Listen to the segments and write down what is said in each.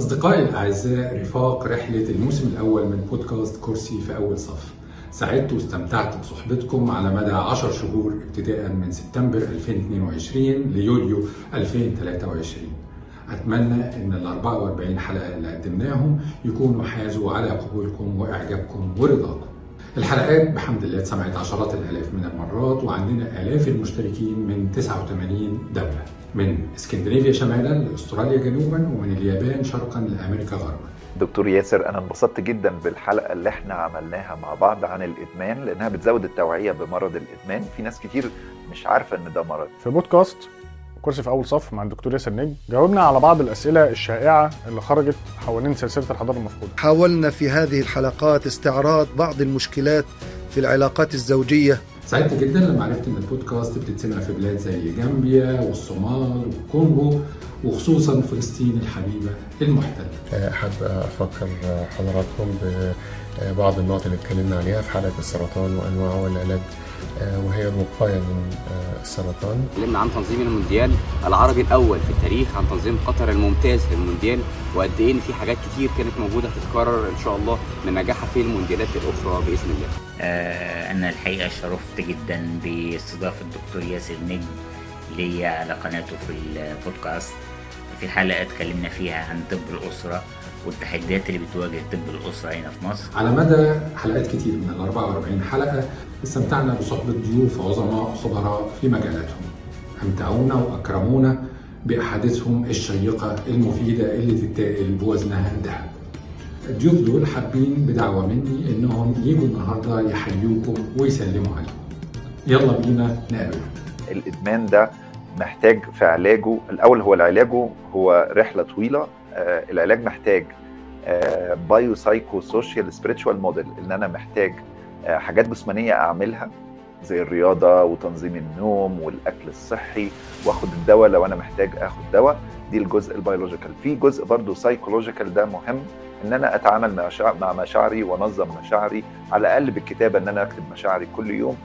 أصدقائي الأعزاء رفاق رحلة الموسم الأول من بودكاست كرسي في أول صف. سعدت واستمتعت بصحبتكم على مدى 10 شهور ابتداء من سبتمبر 2022 ليوليو 2023 أتمنى أن ال 44 حلقة اللي قدمناهم يكونوا حازوا على قبولكم وإعجابكم ورضاكم. الحلقات بحمد الله اتسمعت عشرات الآلاف من المرات وعندنا آلاف المشتركين من 89 دولة. من اسكندنافيا شمالا لأستراليا جنوبا ومن اليابان شرقا لأمريكا غربا. دكتور ياسر أنا انبسطت جدا بالحلقة اللي إحنا عملناها مع بعض عن الإدمان لأنها بتزود التوعية بمرض الإدمان. في ناس كتير مش عارفة إن ده مرض. في بودكاست كرسي في أول صف مع الدكتور ياسر نجم جاوبنا على بعض الأسئلة الشائعة اللي خرجت حوالين سلسلة الحضاره المفقودة. حاولنا في هذه الحلقات استعراض بعض المشكلات في العلاقات الزوجية سعدت جدا لما عرفت إن البودكاست بتتسمع في بلاد زي جامبيا والصومال والكونغو وخصوصا فلسطين الحبيبة المحتلة. حابب أفكر حضراتكم ببعض النقط اللي اتكلمنا عليها في حلقة السرطان وأنواعه والعلاج وهي الوقايه من السرطان. اتكلمنا عن تنظيم المونديال العربي الأول في التاريخ عن تنظيم قطر الممتاز للمونديال وقد إيه إن في حاجات كتير كانت موجودة هتتكرر إن شاء الله من نجاحها في المونديالات الأخرى بإذن الله. آه أنا الحقيقة شرفت جدا باستضافة الدكتور ياسر نجم ليا على قناته في البودكاست. في حلقة اتكلمنا فيها عن طب الأسرة والتحديات اللي بتواجه طب الأسرة هنا في مصر. على مدى حلقات كتير من ال 44 حلقة استمتعنا بصحبة ضيوف عظماء خبراء في مجالاتهم. أمتعونا وأكرمونا بأحاديثهم الشيقة المفيدة اللي تتاكل بوزنها ذهب. الضيوف دول حابين بدعوة مني إنهم يجوا النهارده يحيوكم ويسلموا عليكم. يلا بينا نقابلهم. الإدمان ده محتاج في علاجه الأول هو علاجه هو رحلة طويلة العلاج محتاج آه bio psycho social spiritual model إن أنا محتاج آه حاجات جسمانية أعملها زي الرياضة وتنظيم النوم والأكل الصحي وأخد الدواء لو أنا محتاج أخد دواء دي الجزء ال biological في جزء برضه psychological ده مهم إن أنا أتعامل مع مع مشاعري وأنظم مشاعري على الأقل بالكتابة إن أنا أكتب مشاعري كل يوم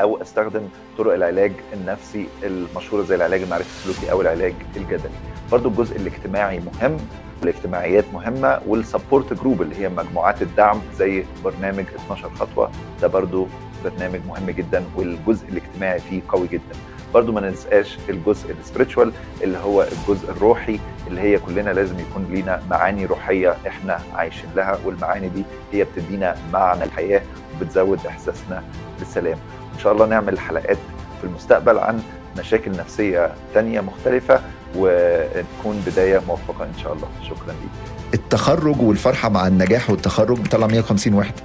أو أستخدم طرق العلاج النفسي المشهورة زي العلاج المعرفي السلوكي أو العلاج الجدلي. برضو الجزء الاجتماعي مهم الاجتماعيات مهمة وال support group اللي هي مجموعات الدعم زي برنامج 12 خطوة ده برضو برنامج مهم جدا والجزء الاجتماعي فيه قوي جدا. برضو ما ننساش الجزء السبريتشوال اللي هو الجزء الروحي اللي هي كلنا لازم يكون لينا معاني روحية إحنا عايشين لها والمعاني دي هي بتدينا معنى الحياة وبتزود إحساسنا بالسلام. إن شاء الله نعمل حلقات في المستقبل عن مشاكل نفسية تانية مختلفة ونكون بداية موفقة إن شاء الله. شكرا ليك. التخرج والفرحة مع النجاح والتخرج بيطلع 150 وحدة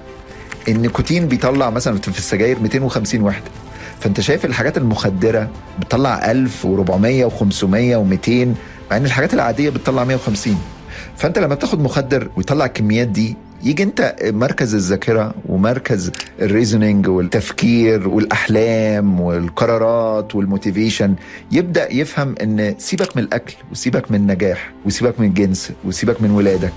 النيكوتين بيطلع مثلا في السجاير 250 وحدة فأنت شايف الحاجات المخدرة بتطلع 1400 و500 و200 مع إن الحاجات العادية بتطلع 150 فأنت لما بتاخد مخدر ويطلع الكميات دي يجي انت مركز الذاكرة ومركز ال reasoning والتفكير والأحلام والقرارات وال motivation يبدأ يفهم إن سيبك من الأكل وسيبك من النجاح وسيبك من الجنس وسيبك من ولادك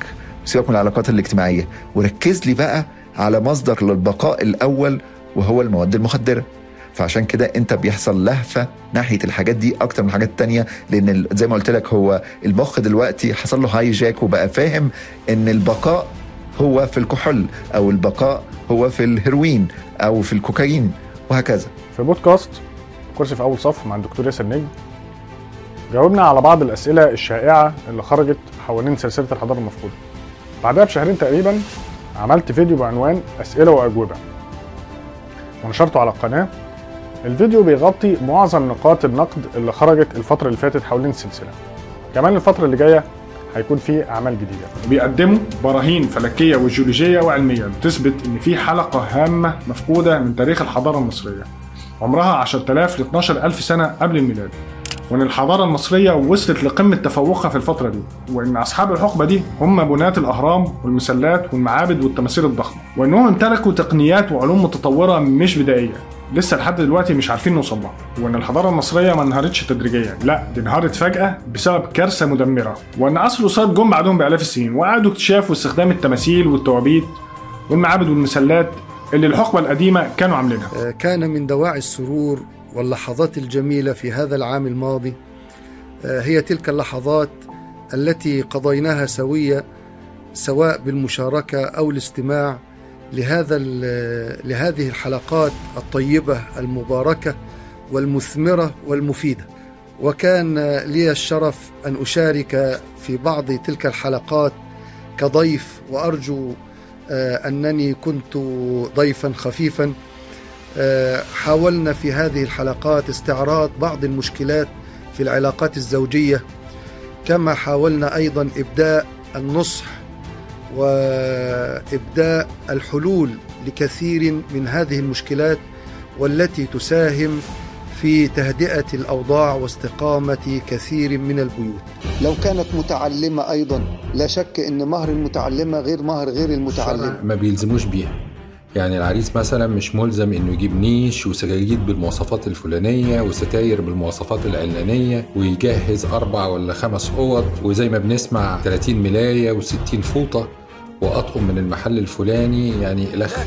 وسيبك من العلاقات الاجتماعية وركز لي بقى على مصدر للبقاء الأول وهو المواد المخدرة. فعشان كده انت بيحصل لهفة ناحية الحاجات دي أكتر من الحاجات التانية لأن زي ما قلت لك هو المخ دلوقتي حصل له هاي جاك وبقى فاهم إن البقاء هو في الكحول أو البقاء هو في الهيروين أو في الكوكايين وهكذا. في بودكاست كرسي في أول صف مع الدكتور ياسر نجم جاوبنا على بعض الأسئلة الشائعة اللي خرجت حوالين سلسلة الحضارة المفقودة. بعدها بشهرين تقريبا عملت فيديو بعنوان أسئلة وأجوبة. ونشرته على القناه الفيديو بيغطي معظم نقاط النقد اللي خرجت الفترة اللي فاتت حوالين السلسلة. كمان الفترة اللي جاية هيكون في أعمال جديدة. بيقدموا براهين فلكية وجيولوجية وعلمية بتثبت إن في حلقة هامة مفقودة من تاريخ الحضارة المصرية. عمرها 10000 ل 12000 سنة قبل الميلاد. وإن الحضارة المصرية وصلت لقمة تفوقها في الفترة دي. وإن أصحاب الحقبة دي هم بناة الأهرام والمسلات والمعابد والتماثيل الضخمة. وإنهم امتلكوا تقنيات وعلوم متطورة مش بدائية. لسه لحد دلوقتي مش عارفين نوصل لها وإن الحضارة المصرية ما انهارتش تدريجيا لا دي انهارت فجأة بسبب كارثة مدمرة. وإن عصر الوسطى جم بعدهم بآلاف السنين وقعدوا اكتشاف واستخدام التماثيل والتوابيت والمعابد والمسلات اللي الحقبة القديمة كانوا عاملينها. كان من دواعي السرور واللحظات الجميلة في هذا العام الماضي هي تلك اللحظات التي قضيناها سوية سواء بالمشاركة أو الاستماع لهذا لهذه الحلقات الطيبة المباركة والمثمرة والمفيدة. وكان لي الشرف أن أشارك في بعض تلك الحلقات كضيف وأرجو أنني كنت ضيفا خفيفا. حاولنا في هذه الحلقات استعراض بعض المشكلات في العلاقات الزوجية. كما حاولنا أيضا إبداء النصح وإبداء الحلول لكثير من هذه المشكلات والتي تساهم في تهدئة الأوضاع واستقامة كثير من البيوت. لو كانت متعلمة أيضا لا شك أن مهر المتعلمة غير مهر غير المتعلمة ما بيلزموش بيها. يعني العريس مثلا مش ملزم إنه يجيب نيش وسجاجيد بالمواصفات الفلانية وستاير بالمواصفات العلانية ويجهز أربع ولا خمس أوض وزي ما بنسمع 30 ملاية و60 فوطة وأطقم من المحل الفلاني يعني الخ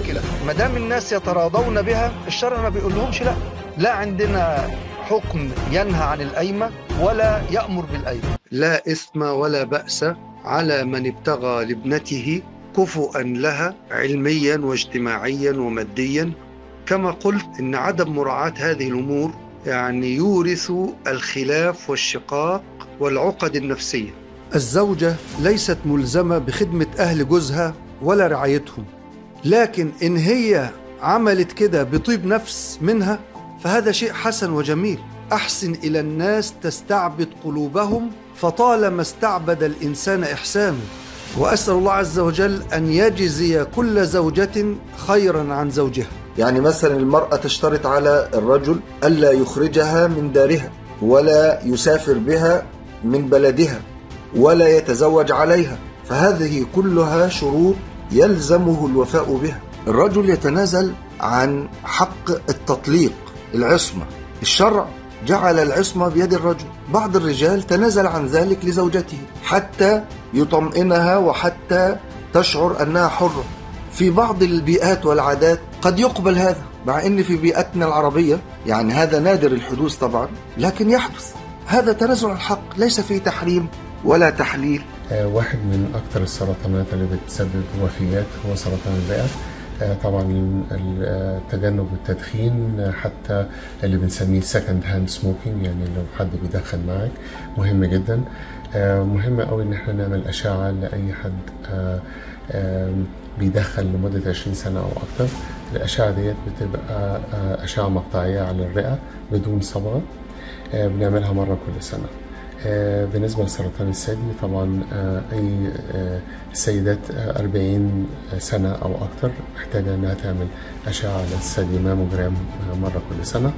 ما دام الناس يتراضون بها الشرع ما بيقول لهمش لا. لا عندنا حكم ينهى عن الأيمة ولا يأمر بالأيمة لا إثم ولا بأس على من ابتغى لابنته كفؤا لها علميا واجتماعيا وماديا. كما قلت إن عدم مراعاة هذه الأمور يعني يورث الخلاف والشقاق والعقد النفسية. الزوجة ليست ملزمة بخدمة أهل جوزها ولا رعايتهم. لكن إن هي عملت كده بطيب نفس منها فهذا شيء حسن وجميل. أحسن إلى الناس تستعبد قلوبهم فطالما استعبد الإنسان إحسانه. وأسأل الله عز وجل أن يجزي كل زوجة خيرا عن زوجها. يعني مثلا المرأة تشترط على الرجل ألا يخرجها من دارها ولا يسافر بها من بلدها ولا يتزوج عليها فهذه كلها شروط يلزمه الوفاء بها. الرجل يتنازل عن حق التطليق العصمة الشرع. جعل العصمة بيد الرجل. بعض الرجال تنازل عن ذلك لزوجته حتى يطمئنها وحتى تشعر أنها حرة. في بعض البيئات والعادات قد يقبل هذا مع إن في بيئتنا العربية يعني هذا نادر الحدوث طبعا لكن يحدث. هذا تنازل الحق ليس فيه تحريم ولا تحليل. واحد من أكثر السرطانات اللي بتسبب وفيات هو سرطان الرئه طبعا تجنب التدخين حتى اللي بنسميه second hand smoking يعني لو حد بيدخن معك مهم جدا. مهم قوي إن إحنا نعمل اشعه لأي حد بيدخن لمدة 20 سنة أو أكتر. الاشعه ديت بتبقى اشعه مقطعية على الرئة بدون صبغة بنعملها مرة كل سنة. بالنسبة لسرطان الثدي طبعا أي سيدات 40 سنة أو أكثر محتاجة إنها تعمل أشعة للثدي ماموجرام مرة كل سنة.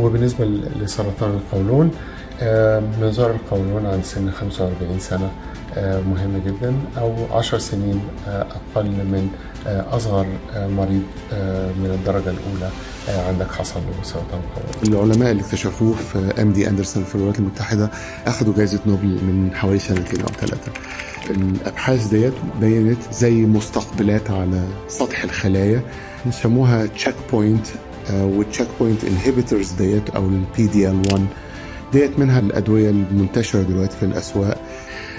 وبالنسبة لسرطان القولون منظار القولون عند سن 45 سنة مهم جدا أو 10 سنين أقل من أصغر مريض من الدرجة الأولى. عندك حصل سرطان القولون العلماء اللي اكتشفوه في ام دي أندرسون في الولايات المتحدة اخذوا جائزه نوبل من حوالي سنتين أو ثلاثة. الأبحاث ديت بينت زي مستقبلات على سطح الخلايا نسموها checkpoint وال checkpoint inhibitors ديت أو ال PD-L1 ديت منها الأدوية المنتشرة دلوقتي في الأسواق.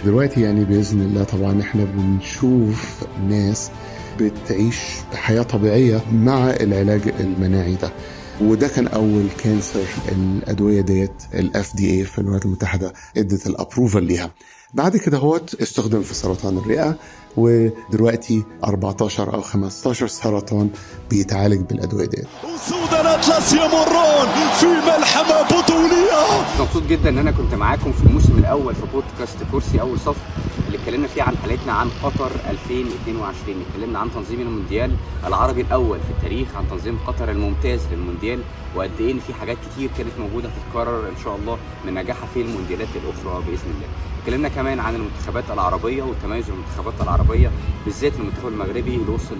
دلوقتي يعني بإذن الله طبعا إحنا بنشوف ناس بتعيش حياة طبيعية مع العلاج المناعي ده. وده كان أول cancer الأدوية ديت ال FDA في الولايات المتحدة ادت ال approval ليها. بعد كده هوت استخدم في سرطان الرئة ودلوقتي 14 أو 15 سرطان بيتعالج بالأدوية ديت. اسود الأطلس يمرون في ملحمة بطولية. مبسوط جدا إن أنا كنت معاكم في الموسم الأول في بودكاست كرسي أول صف اللي اتكلمنا فيه عن حلقتنا عن قطر 2022 اتكلمنا عن تنظيم المونديال العربي الأول في التاريخ عن تنظيم قطر الممتاز للمونديال وقد إيه إن في حاجات كتير كانت موجودة هتتكرر إن شاء الله من نجاحها في المونديالات الأخرى بإذن الله. اتكلمنا كمان عن المنتخبات العربية والتميز المنتخبات العربية بالذات المنتخب المغربي اللي وصل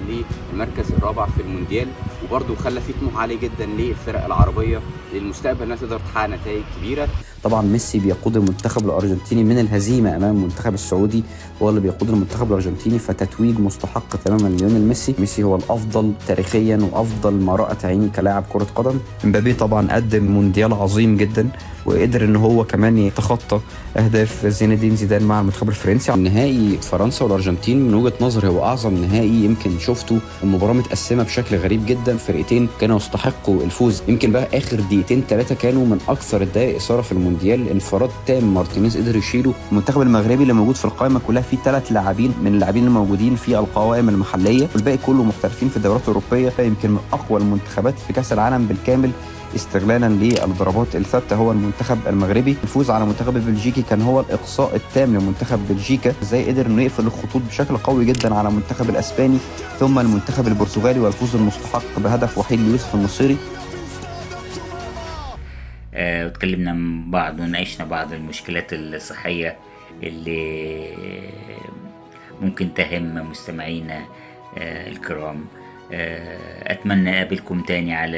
للمركز الرابع في المونديال وبرده خلى فيه طموح عالي جدا للفرق العربية للمستقبل إنها تقدر تحقق نتائج كبيرة. طبعا ميسي بيقود المنتخب الأرجنتيني من الهزيمة أمام المنتخب السعودي هو اللي بيقود المنتخب الأرجنتيني فتتويج مستحق تماما ليونيل ميسي. ميسي هو الأفضل تاريخيا وأفضل ما رات عيني كلاعب كرة قدم. إمبابي طبعا قدم مونديال عظيم جدا. وقدر إن هو كمان يتخطى أهداف زين الدين زيدان مع المنتخب الفرنسي. نهائي فرنسا والأرجنتين من وجهة نظري هو أعظم نهائي يمكن شفته المباراة متقسمة بشكل غريب جدا. فرقتين كانوا يستحقوا الفوز. يمكن بقى آخر دقيقتين ثلاثة كانوا من أكثر الدقائق إثارة في المونديال. انفراد تام مارتينيز قدر يشيله. المنتخب المغربي اللي موجود في القائمة كلها فيه ثلاث لاعبين من اللاعبين الموجودين في القوائم المحلية. والباقي كله محترفين في الدوريات الأوروبية. يمكن من أقوى المنتخبات في كأس العالم بالكامل. استغلالا للضربات الثابتة. هو المنتخب المغربي الفوز على المنتخب البلجيكي كان هو الإقصاء التام لمنتخب بلجيكا. إزاي قدر إنه يقفل الخطوط بشكل قوي جدا على المنتخب الأسباني ثم المنتخب البرتغالي والفوز المستحق بهدف وحيد ليوسف النصيري. آه، واتكلمنا مع بعض وناقشنا بعض المشكلات الصحية اللي ممكن تهم مستمعينا آه، الكرام. آه، أتمنى أقابلكم تاني على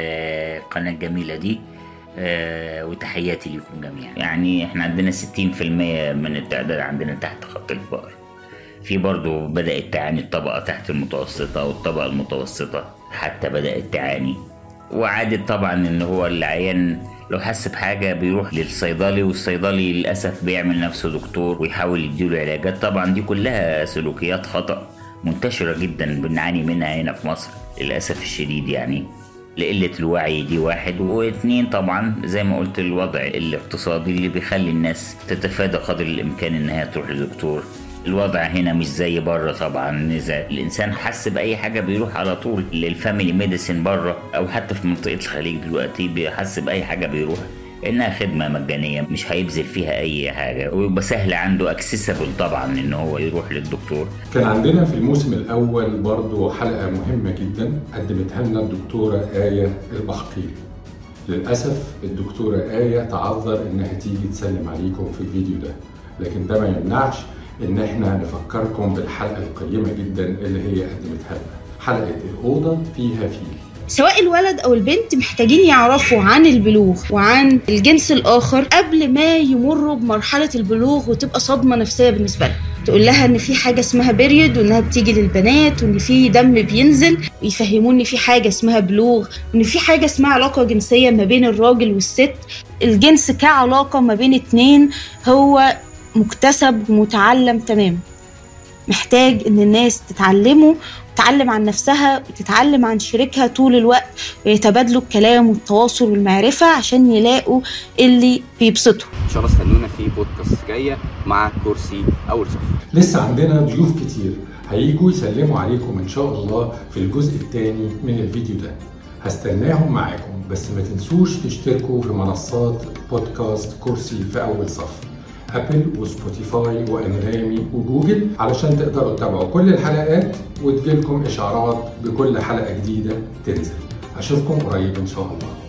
القناة الجميلة دي آه، وتحياتي لكم جميعا. يعني إحنا عندنا 60% من التعداد عندنا تحت خط الفقر. في برضو بدأت تعاني الطبقة تحت المتوسطة والطبقة المتوسطة حتى بدأت تعاني وعادة طبعا إن هو العيان لو حس بحاجة بيروح للصيدلي والصيدلي للأسف بيعمل نفسه دكتور ويحاول يديله علاجات. طبعا دي كلها سلوكيات خطأ منتشرة جدا بنعاني منها هنا في مصر. للأسف الشديد يعني لقلة الوعي دي واحد واثنين طبعا زي ما قلت الوضع الاقتصادي اللي بيخلي الناس تتفادى قدر الإمكان إنها تروح لدكتور. الوضع هنا مش زي بره طبعا. إذا الإنسان حس بأي حاجة بيروح على طول لل family medicine بره أو حتى في منطقة الخليج دلوقتي بيحس بأي حاجة بيروح. انها خدمة مجانية مش هيبذل فيها أي حاجة. ويبقى سهل عنده accessible طبعا إن هو يروح للدكتور. كان عندنا في الموسم الأول برضو حلقة مهمة جدا قدمتها لنا الدكتورة آية البحقيري للأسف الدكتورة آية تعذر إنها تيجي تسلم عليكم في الفيديو ده لكن ده ما يمنعش إن إحنا نفكركم بالحلقة القيمة جدا اللي هي قدمتها لنا. حلقة الأوضة فيها فيل. سواء الولد أو البنت محتاجين يعرفوا عن البلوغ وعن الجنس الآخر قبل ما يمروا بمرحلة البلوغ وتبقى صدمة نفسية بالنسبة لهم تقول لها إن في حاجة اسمها period وإنها بتيجي للبنات وإن في دم بينزل. ويفهموا إن في حاجة اسمها بلوغ وإن في حاجة اسمها علاقة جنسية ما بين الراجل والست. الجنس كعلاقة ما بين اتنين هو مكتسب ومتعلم تماما محتاج إن الناس تتعلمه تتعلم عن نفسها وتتعلم عن شريكها طول الوقت ويتبادلوا الكلام والتواصل والمعرفة عشان يلاقوا اللي بيبسطهم. إن شاء الله استنونا في بودكاست جاية مع كرسي أول صف. لسه عندنا ضيوف كتير. هيجوا يسلموا عليكم إن شاء الله في الجزء الثاني من الفيديو ده. هستناهم معاكم بس ما تنسوش تشتركوا في منصات بودكاست كرسي في أول صف. أبل وسبوتيفاي وانغامي وجوجل علشان تقدروا تتابعوا كل الحلقات وتجيلكم إشعارات بكل حلقة جديدة تنزل. أشوفكم قريب إن شاء الله.